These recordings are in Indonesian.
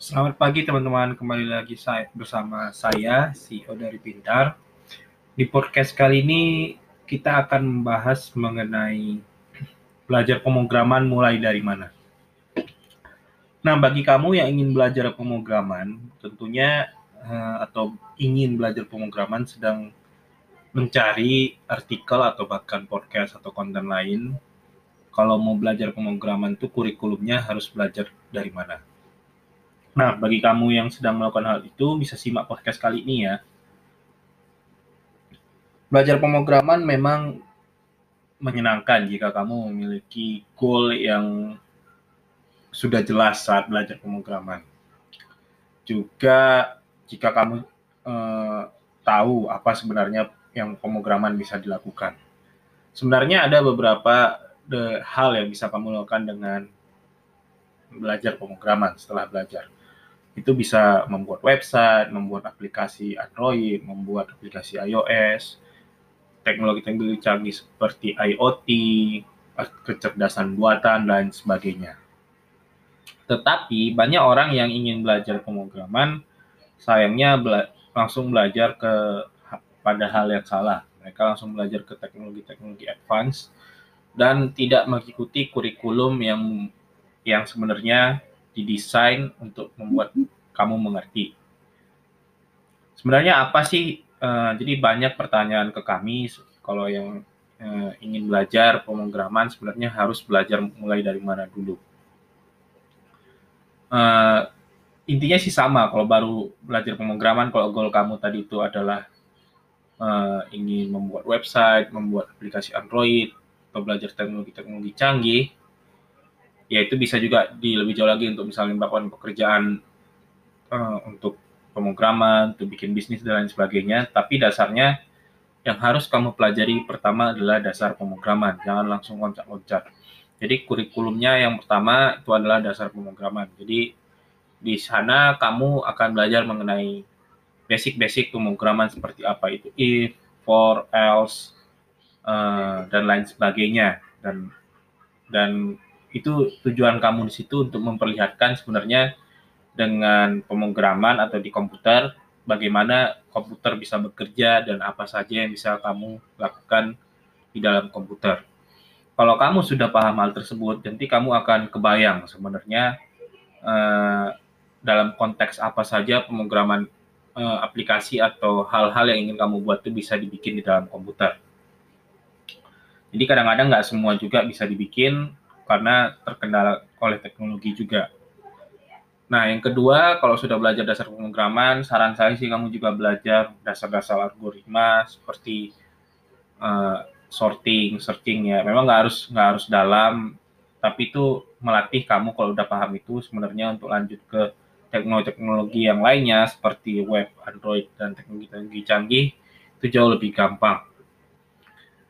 Selamat pagi teman-teman, kembali lagi saya bersama saya CEO dari Pintar. Di podcast kali ini kita akan membahas mengenai belajar pemrograman mulai dari mana. Nah, bagi kamu yang ingin belajar pemrograman, tentunya eh, atau ingin belajar pemrograman sedang mencari artikel atau bahkan podcast atau konten lain, kalau mau belajar pemrograman itu kurikulumnya harus belajar dari mana. Nah, bagi kamu yang sedang melakukan hal itu, bisa simak podcast kali ini ya. Belajar pemrograman memang menyenangkan jika kamu memiliki goal yang sudah jelas saat belajar pemrograman. Juga jika kamu eh, tahu apa sebenarnya yang pemrograman bisa dilakukan. Sebenarnya ada beberapa de, hal yang bisa kamu lakukan dengan belajar pemrograman setelah belajar itu bisa membuat website, membuat aplikasi Android, membuat aplikasi iOS, teknologi-teknologi canggih seperti IoT, kecerdasan buatan, dan sebagainya. Tetapi banyak orang yang ingin belajar pemrograman, sayangnya bela langsung belajar ke pada hal yang salah. Mereka langsung belajar ke teknologi-teknologi advance dan tidak mengikuti kurikulum yang yang sebenarnya didesain untuk membuat kamu mengerti. Sebenarnya apa sih? Uh, jadi banyak pertanyaan ke kami kalau yang uh, ingin belajar pemrograman sebenarnya harus belajar mulai dari mana dulu. Uh, intinya sih sama kalau baru belajar pemrograman kalau goal kamu tadi itu adalah uh, ingin membuat website, membuat aplikasi Android, atau belajar teknologi-teknologi canggih, ya itu bisa juga di lebih jauh lagi untuk misalnya melakukan pekerjaan uh, untuk pemrograman, untuk bikin bisnis dan lain sebagainya. Tapi dasarnya yang harus kamu pelajari pertama adalah dasar pemrograman, jangan langsung loncat-loncat. Jadi kurikulumnya yang pertama itu adalah dasar pemrograman. Jadi di sana kamu akan belajar mengenai basic-basic pemrograman seperti apa itu if, for, else, uh, dan lain sebagainya. Dan dan itu tujuan kamu di situ untuk memperlihatkan sebenarnya dengan pemrograman atau di komputer bagaimana komputer bisa bekerja dan apa saja yang bisa kamu lakukan di dalam komputer. Kalau kamu sudah paham hal tersebut, nanti kamu akan kebayang sebenarnya eh, dalam konteks apa saja pemrograman eh, aplikasi atau hal-hal yang ingin kamu buat itu bisa dibikin di dalam komputer. Jadi kadang-kadang nggak semua juga bisa dibikin, karena terkendala oleh teknologi juga. Nah, yang kedua, kalau sudah belajar dasar pemrograman, saran saya sih kamu juga belajar dasar-dasar algoritma seperti uh, sorting, searching ya. Memang nggak harus nggak harus dalam, tapi itu melatih kamu kalau udah paham itu sebenarnya untuk lanjut ke teknologi-teknologi yang lainnya seperti web, Android, dan teknologi-teknologi canggih itu jauh lebih gampang.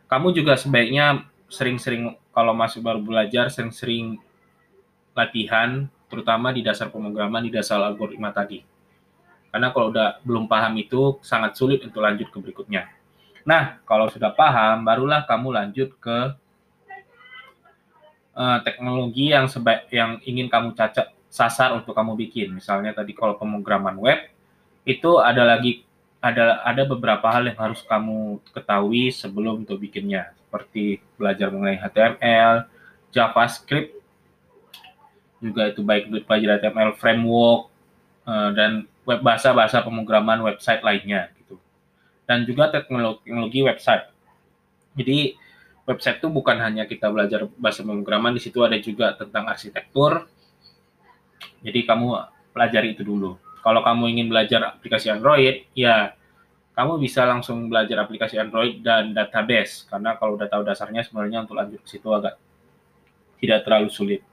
Kamu juga sebaiknya sering-sering kalau masih baru belajar sering-sering latihan terutama di dasar pemrograman di dasar algoritma tadi. Karena kalau udah belum paham itu sangat sulit untuk lanjut ke berikutnya. Nah, kalau sudah paham barulah kamu lanjut ke uh, teknologi yang sebaik yang ingin kamu cacat sasar untuk kamu bikin. Misalnya tadi kalau pemrograman web itu ada lagi ada ada beberapa hal yang harus kamu ketahui sebelum untuk bikinnya seperti belajar mengenai HTML, JavaScript, juga itu baik untuk belajar HTML framework eh, dan web bahasa-bahasa pemrograman website lainnya gitu. Dan juga teknologi, teknologi website. Jadi website itu bukan hanya kita belajar bahasa pemrograman, di situ ada juga tentang arsitektur. Jadi kamu pelajari itu dulu. Kalau kamu ingin belajar aplikasi Android, ya kamu bisa langsung belajar aplikasi Android dan database karena kalau udah tahu dasarnya sebenarnya untuk lanjut ke situ agak tidak terlalu sulit.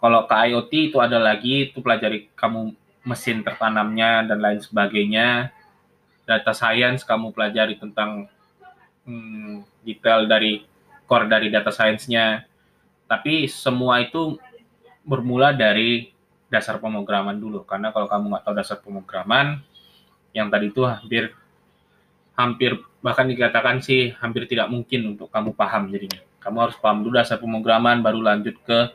Kalau ke IoT itu ada lagi itu pelajari kamu mesin tertanamnya dan lain sebagainya. Data science kamu pelajari tentang hmm, detail dari core dari data science-nya. Tapi semua itu bermula dari dasar pemrograman dulu karena kalau kamu nggak tahu dasar pemrograman yang tadi itu hampir hampir bahkan dikatakan sih hampir tidak mungkin untuk kamu paham jadinya. Kamu harus paham dulu dasar pemrograman baru lanjut ke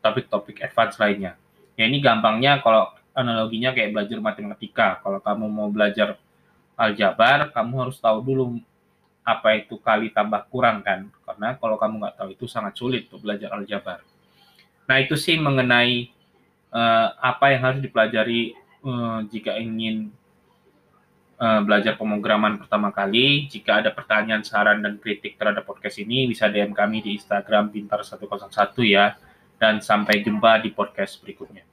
topik-topik advance lainnya. Ya ini gampangnya kalau analoginya kayak belajar matematika. Kalau kamu mau belajar aljabar, kamu harus tahu dulu apa itu kali tambah kurang kan. Karena kalau kamu nggak tahu itu sangat sulit untuk belajar aljabar. Nah itu sih mengenai uh, apa yang harus dipelajari uh, jika ingin uh, belajar pemrograman pertama kali. Jika ada pertanyaan, saran, dan kritik terhadap podcast ini, bisa DM kami di Instagram Pintar101 ya. Dan sampai jumpa di podcast berikutnya.